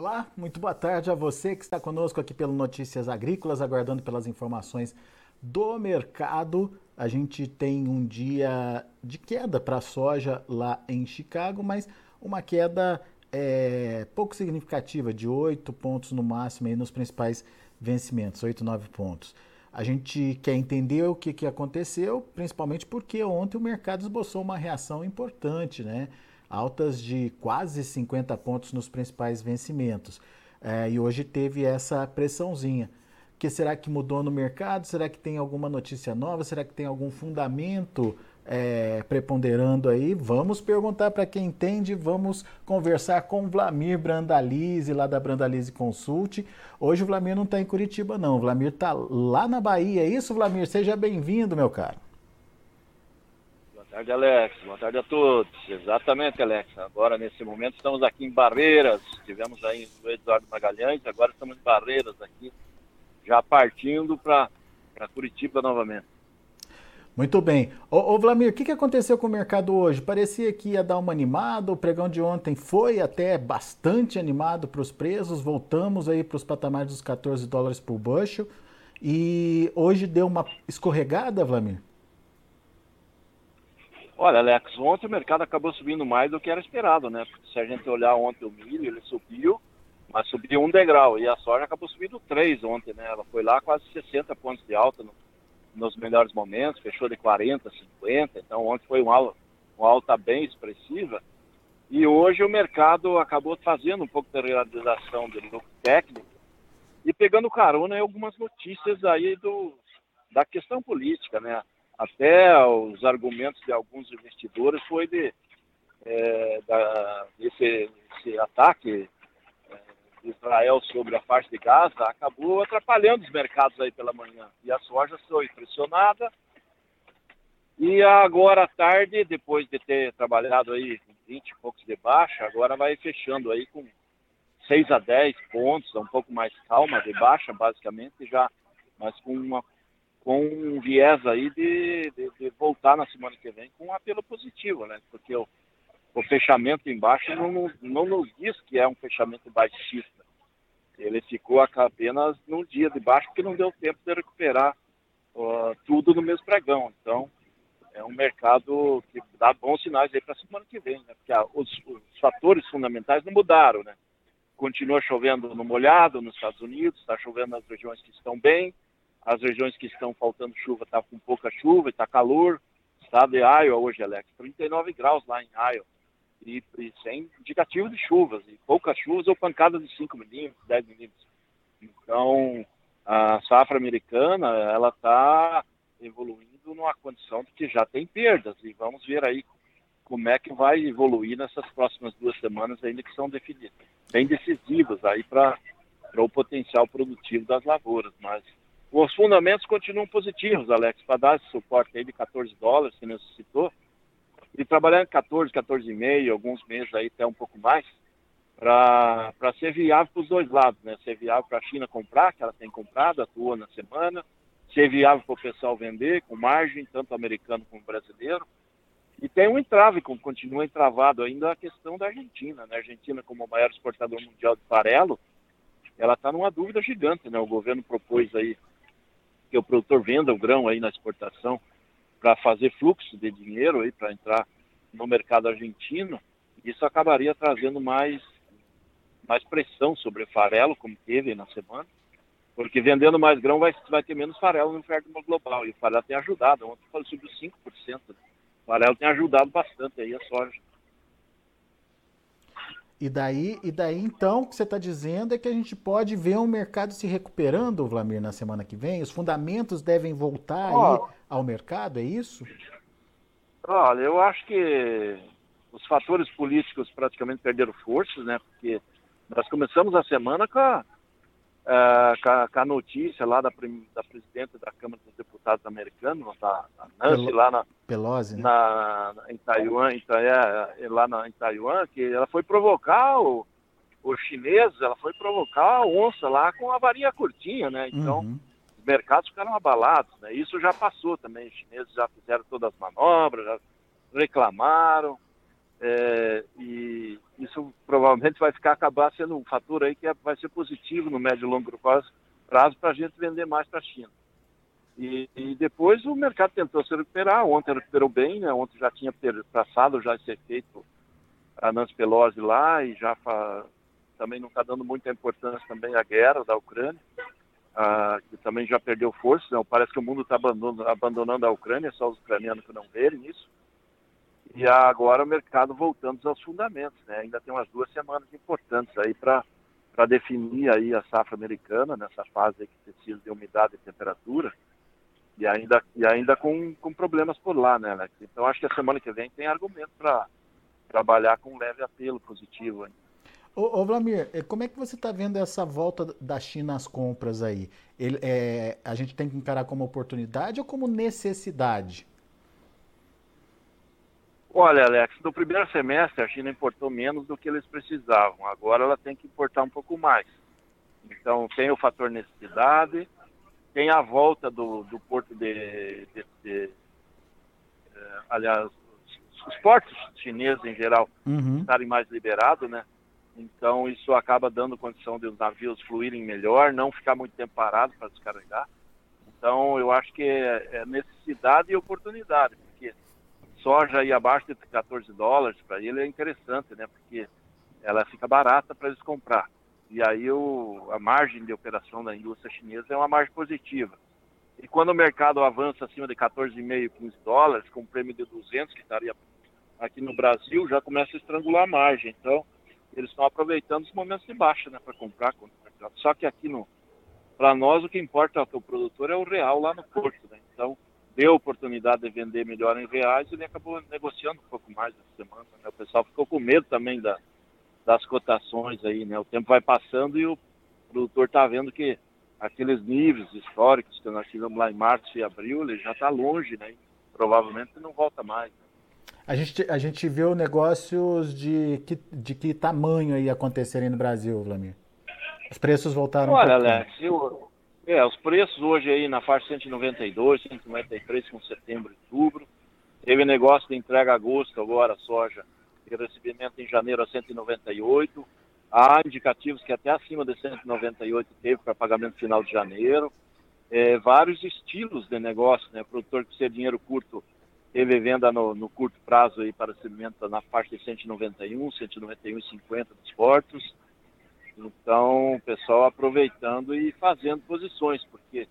Olá, muito boa tarde a você que está conosco aqui pelo Notícias Agrícolas, aguardando pelas informações do mercado. A gente tem um dia de queda para a soja lá em Chicago, mas uma queda é, pouco significativa, de 8 pontos no máximo aí nos principais vencimentos, 8, 9 pontos. A gente quer entender o que, que aconteceu, principalmente porque ontem o mercado esboçou uma reação importante, né? Altas de quase 50 pontos nos principais vencimentos. É, e hoje teve essa pressãozinha. Que será que mudou no mercado? Será que tem alguma notícia nova? Será que tem algum fundamento é, preponderando aí. Vamos perguntar para quem entende, vamos conversar com o Vlamir Brandalize, lá da Brandalize Consult. Hoje o Vlamir não está em Curitiba, não. O Vlamir está lá na Bahia. É isso, Vlamir? Seja bem-vindo, meu caro. Tarde, Alex. Boa tarde a todos. Exatamente, Alex. Agora, nesse momento, estamos aqui em Barreiras. Estivemos aí no Eduardo Magalhães, agora estamos em Barreiras aqui, já partindo para Curitiba novamente. Muito bem. Ô, ô Vlamir, o que, que aconteceu com o mercado hoje? Parecia que ia dar uma animada, o pregão de ontem foi até bastante animado para os preços, voltamos aí para os patamares dos 14 dólares por bushel, e hoje deu uma escorregada, Vlamir? Olha, Alex, ontem o mercado acabou subindo mais do que era esperado, né? Porque se a gente olhar ontem o milho, ele subiu, mas subiu um degrau, e a soja acabou subindo três ontem, né? Ela foi lá quase 60 pontos de alta no nos melhores momentos, fechou de 40, 50, então ontem foi uma, uma alta bem expressiva. E hoje o mercado acabou fazendo um pouco de realização de lucro técnico e pegando carona em algumas notícias aí do, da questão política, né? Até os argumentos de alguns investidores foi de é, da, esse, esse ataque Israel sobre a faixa de Gaza acabou atrapalhando os mercados aí pela manhã. E a soja foi pressionada. E agora à tarde, depois de ter trabalhado aí com 20 e poucos de baixa, agora vai fechando aí com 6 a 10 pontos, um pouco mais calma de baixa, basicamente, já, mas com, uma, com um viés aí de, de, de voltar na semana que vem com um apelo positivo, né? Porque o, o fechamento embaixo não, não nos diz que é um fechamento baixista. Ele ficou apenas num dia de baixo porque não deu tempo de recuperar uh, tudo no mesmo pregão. Então, é um mercado que dá bons sinais aí para a semana que vem, né? Porque ah, os, os, fatores fundamentais não mudaram, né? Continua chovendo no molhado nos Estados Unidos, está chovendo nas regiões que estão bem, as regiões que estão faltando chuva está com pouca chuva está calor. Estado de Iowa hoje, Alex, 39 graus lá em Iowa e, e, sem indicativo de chuvas, e poucas chuvas ou pancadas de 5 milímetros, 10 milímetros. Então, a safra americana, ela está evoluindo numa condição de que já tem perdas, e vamos ver aí como é que vai evoluir nessas próximas duas semanas ainda que são definidas, bem decisivas aí para o potencial produtivo das lavouras, mas os fundamentos continuam positivos, Alex, para dar esse suporte aí de 14 dólares que você citou, e trabalhando 14, 14,5, alguns meses aí até um pouco mais, para ser viável para os dois lados, né? Ser viável para a China comprar, que ela tem comprado, atua na semana, ser viável para o pessoal vender, com margem, tanto americano como brasileiro. E tem um entrave, como continua entravado ainda a questão da Argentina. Né? A Argentina, como o maior exportador mundial de farelo, ela está numa dúvida gigante. Né? O governo propôs aí que o produtor venda o grão aí na exportação para fazer fluxo de dinheiro aí para entrar no mercado argentino, isso acabaria trazendo mais mais pressão sobre farelo, como teve na semana, porque vendendo mais grão vai, vai ter menos farelo no mercado global, e o farelo tem ajudado, ontem falou sobre 5%, o farelo tem ajudado bastante aí a soja. E daí, e daí, então, o que você está dizendo é que a gente pode ver um mercado se recuperando, Vlamir, na semana que vem? Os fundamentos devem voltar oh, ao mercado, é isso? Olha, eu acho que os fatores políticos praticamente perderam forças, né? Porque nós começamos a semana com a, uh, com a, com a notícia lá da, da presidenta da Câmara dos Deputados americanos, a Nancy, Pel lá na, Pelosi, né? na, em Taiwan, em, é, lá na, em Taiwan, que ela foi provocar o, os chineses, ela foi provocar a onça lá com a varinha curtinha, né? Então, uhum. os mercados ficaram abalados, né? Isso já passou também, os chineses já fizeram todas as manobras, já reclamaram, É, e isso provavelmente vai ficar acabar sendo um fator aí que é, vai ser positivo no médio e longo prazo para a gente vender mais para a China. E, e, depois o mercado tentou se recuperar. Ontem recuperou bem, né? Ontem já tinha passado já esse efeito a Nancy Pelosi lá e já fa... também não está dando muita importância também à guerra da Ucrânia, ah, que também já perdeu força. Né? Parece que o mundo está abandonando, abandonando a Ucrânia, só os ucranianos que não verem isso. E agora o mercado voltando aos fundamentos, né? Ainda tem umas duas semanas importantes aí para para definir aí a safra americana nessa fase que precisa de umidade e temperatura e ainda e ainda com, com problemas por lá, né, Alex? Então acho que a semana que vem tem argumento para trabalhar com um leve apelo positivo. Hein? Ô, ô Vlamir, eh, como é que você está vendo essa volta da China às compras aí? Ele, é, a gente tem que encarar como oportunidade ou como necessidade? Olha, Alex, no primeiro semestre a China importou menos do que eles precisavam. Agora ela tem que importar um pouco mais. Então tem o fator necessidade, tem a volta do, do porto de, de, de, de eh, aliás, os portos chineses em geral uhum. estarem mais liberados, né? Então isso acaba dando condição de os navios fluírem melhor, não ficar muito tempo parado para descarregar. Então eu acho que é, é necessidade e oportunidade, soja aí abaixo de 14 dólares para ele é interessante, né? Porque ela fica barata para eles comprar. E aí o, a margem de operação da indústria chinesa é uma margem positiva. E quando o mercado avança acima de 14,5, 15 dólares, com um prêmio de 200 que estaria aqui no Brasil, já começa a estrangular a margem. Então, eles estão aproveitando os momentos de baixa né, para comprar. Só que aqui, para nós, o que importa para o produtor é o real lá no porto. Né? Então, deu oportunidade de vender melhor em reais e ele acabou negociando um pouco mais essa semana. Né? O pessoal ficou com medo também da, das cotações aí, né? O tempo vai passando e o produtor está vendo que aqueles níveis históricos que nós tivemos lá em março e abril, ele já está longe, né? provavelmente não volta mais. A gente, a gente vê negócios de que, de que tamanho aí acontecerem no Brasil, Vlamir? Os preços voltaram Olha, um Alex, eu, é, os preços hoje aí na faixa 192, 193 com setembro e outubro. Teve negócio de entrega a agosto agora, soja, e recebimento em janeiro a 198. Há indicativos que até acima de 198 teve para pagamento final de janeiro. É, vários estilos de negócio, né? Produtor que precisa dinheiro curto teve venda no, no, curto prazo aí para recebimento na faixa de 191, 191,50 dos portos. Então, o pessoal aproveitando e fazendo posições, porque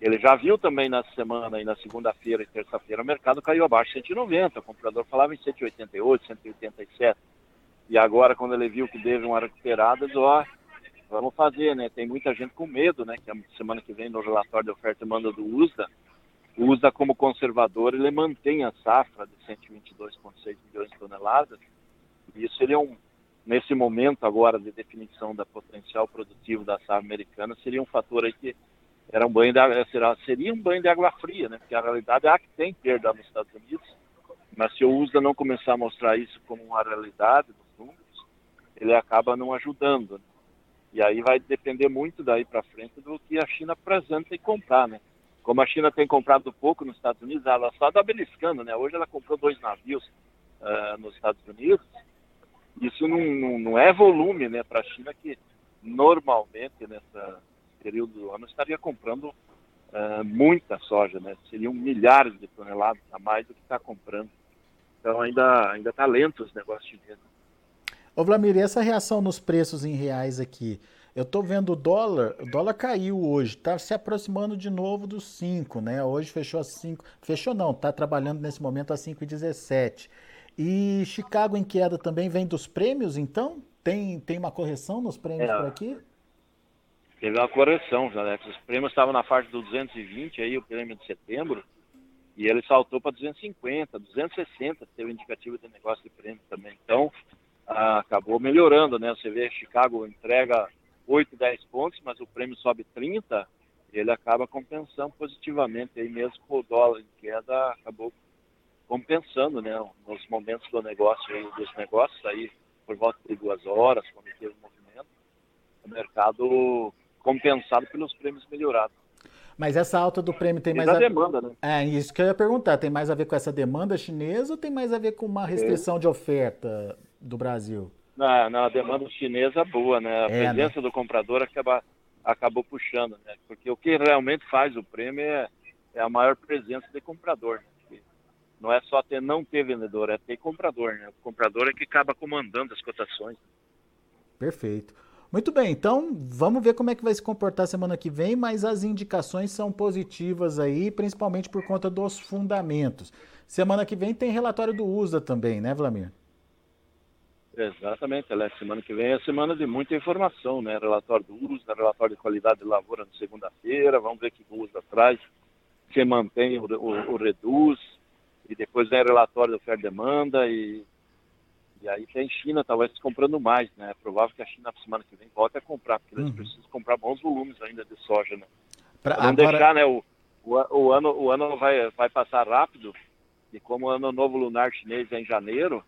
ele já viu também na semana e na segunda-feira e terça-feira o mercado caiu abaixo de 190, o comprador falava em 188, 187. E agora, quando ele viu que teve uma recuperada, ele ó, vamos fazer, né? Tem muita gente com medo, né? Que a semana que vem no relatório de oferta e demanda do USDA, o USDA como conservador, ele mantém a safra de 122,6 milhões de toneladas. E isso ele é um, nesse momento agora de definição da potencial produtivo da safra americana, seria um fator aí que era um banho de, seria um banho de água fria, né? Porque a realidade é que tem perda nos Estados Unidos, mas se o USDA não começar a mostrar isso como uma realidade dos números, ele acaba não ajudando. Né? E aí vai depender muito daí para frente do que a China apresenta e comprar, né? Como a China tem comprado pouco nos Estados Unidos, ela só está beliscando, né? Hoje ela comprou dois navios uh, nos Estados Unidos. Isso não, não, não é volume, né, para a China que normalmente nessa período do ano estaria comprando uh, muita soja, né? Seriam milhares de toneladas a mais do que está comprando. Então ainda ainda está lento os negócios chineses. Ô Vlamir, e essa reação nos preços em reais aqui? Eu estou vendo o dólar, o dólar caiu hoje, está se aproximando de novo dos 5, né? Hoje fechou a 5, fechou não, está trabalhando nesse momento a 5,17. E Chicago em queda também vem dos prêmios, então? Tem, tem uma correção nos prêmios é, por aqui? Teve uma correção, Alex. Os prêmios estavam na faixa do 220, aí o prêmio de setembro, e ele saltou para 250, 260, teve indicativo de negócio de prêmio também. Então, ah, acabou melhorando, né? Você vê, Chicago entrega 8, 10 pontos, mas o prêmio sobe 30, ele acaba compensando positivamente, aí mesmo com o dólar em queda, acabou compensando, né? Nos momentos do negócio, aí, dos negócios, aí por volta de duas horas, quando teve o movimento, o mercado compensado pelos prêmios melhorados. Mas essa alta do prêmio tem E mais a... demanda, né? É, isso que eu ia perguntar. Tem mais a ver com essa demanda chinesa ou tem mais a ver com uma restrição de oferta do Brasil? Na, na demanda chinesa boa, né? A É, né? presença do comprador acaba, acabou puxando, né? Porque o que realmente faz o prêmio é, é a maior presença de comprador. Né? Não é só ter, não ter vendedor, é ter comprador, né? O comprador é que acaba comandando as cotações. Perfeito. Muito bem, então vamos ver como é que vai se comportar semana que vem, mas as indicações são positivas aí, principalmente por conta dos fundamentos. Semana que vem tem relatório do USA também, né, Vlamir? Exatamente, Alex. Semana que vem é semana de muita informação, né? Relatório do USDA, relatório de qualidade de lavoura na segunda-feira. Vamos ver o que o USDA traz, se mantém o, o, o reduz. E depois vem relatório da oferta e demanda. E, e aí tem China talvez comprando mais, né? É provável que a China na semana que vem volte a comprar, porque eles Uhum. precisam comprar bons volumes ainda de soja, né? Pra- Pra não agora, deixar, né? O, o, o ano, o ano vai, vai passar rápido. E como o ano novo lunar chinês é em janeiro,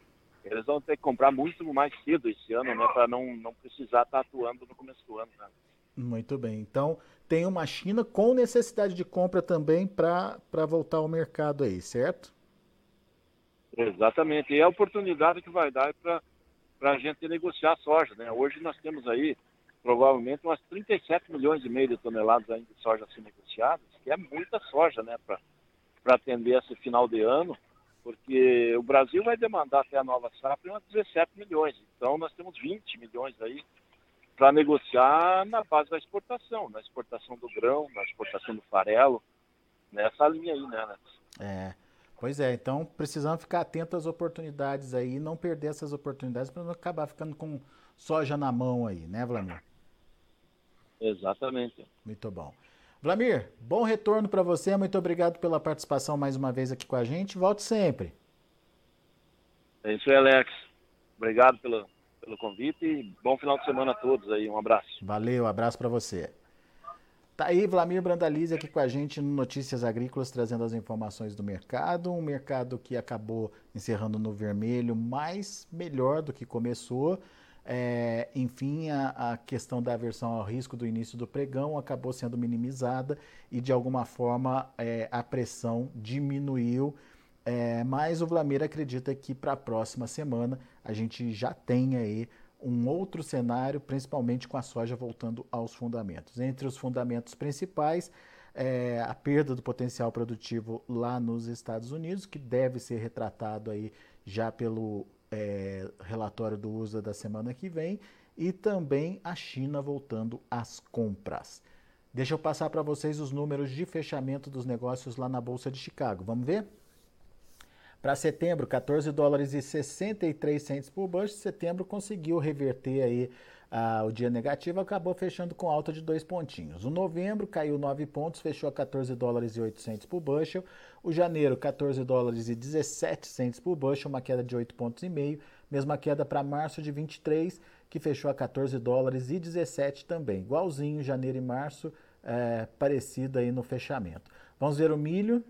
eles vão ter que comprar muito mais cedo esse ano, né? Para não, não precisar estar atuando no começo do ano. Né? Muito bem. Então, tem uma China com necessidade de compra também para voltar ao mercado aí, certo? Exatamente. E é a oportunidade que vai dar para a gente negociar soja, né? Hoje nós temos aí provavelmente umas 37 milhões e meio de toneladas ainda de soja a ser negociadas, que é muita soja, né? Para atender esse final de ano, porque o Brasil vai demandar até a nova safra umas 17 milhões. Então nós temos 20 milhões aí para negociar na base da exportação, na exportação do grão, na exportação do farelo, nessa linha aí, né? Alex? É. Pois é, então precisamos ficar atento às oportunidades aí, não perder essas oportunidades para não acabar ficando com soja na mão aí, né, Vlamir? Exatamente. Muito bom. Vlamir, bom retorno para você. Muito obrigado pela participação mais uma vez aqui com a gente. Volte sempre. É isso aí, Alex. Obrigado pelo, pelo convite e bom final de semana a todos aí. Um abraço. Valeu, abraço para você. Tá aí Vlamir Brandalize aqui com a gente no Notícias Agrícolas, trazendo as informações do mercado. Um mercado que acabou encerrando no vermelho, mas melhor do que começou. É, enfim, a, a, questão da aversão ao risco do início do pregão acabou sendo minimizada e, de alguma forma, é, a pressão diminuiu. É, mas o Vlamir acredita que para a próxima semana a gente já tem aí um outro cenário, principalmente com a soja voltando aos fundamentos. Entre os fundamentos principais, é, a perda do potencial produtivo lá nos Estados Unidos, que deve ser retratado aí já pelo é, relatório do USA da semana que vem, e também a China voltando às compras. Deixa eu passar para vocês os números de fechamento dos negócios lá na Bolsa de Chicago. Vamos ver? Para setembro, 14 dólares e 63 centos por bushel. Setembro conseguiu reverter aí ah, o dia negativo, acabou fechando com alta de dois pontinhos. O novembro caiu 9 pontos, fechou a 14 dólares e 800 por bushel. O janeiro, 14 dólares e 17 centos por bushel, uma queda de 8 pontos e meio. Mesma queda para março de 23, que fechou a 14 dólares e 17 também. Igualzinho janeiro e março, é, parecido aí no fechamento. Vamos ver o milho.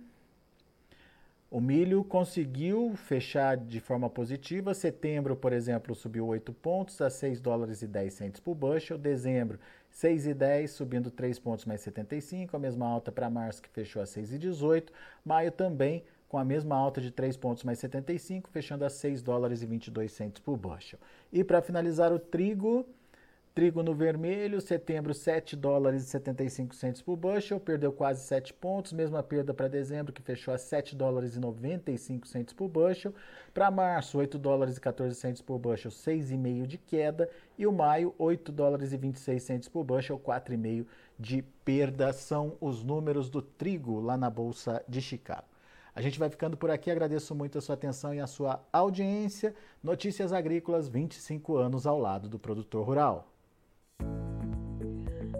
O milho conseguiu fechar de forma positiva. Setembro, por exemplo, subiu 8 pontos a 6 dólares e 10 centos por bushel. Dezembro, 6,10, subindo 3 pontos mais 75, a mesma alta para março que fechou a 6,18. Maio também com a mesma alta de 3 pontos mais 75, fechando a 6 dólares e 22 centos por bushel. E para finalizar o trigo, Trigo no vermelho, setembro 7 dólares e 75 centos por bushel, perdeu quase 7 pontos, mesma perda para dezembro, que fechou a 7 dólares e 95 centos por bushel. Para março, 8 dólares e 14 centos por bushel, 6,5 de queda. E o maio, 8 dólares e 26 centos por bushel, 4,5 de perda. São os números do trigo lá na Bolsa de Chicago. A gente vai ficando por aqui, agradeço muito a sua atenção e a sua audiência. Notícias Agrícolas, 25 anos ao lado do produtor rural.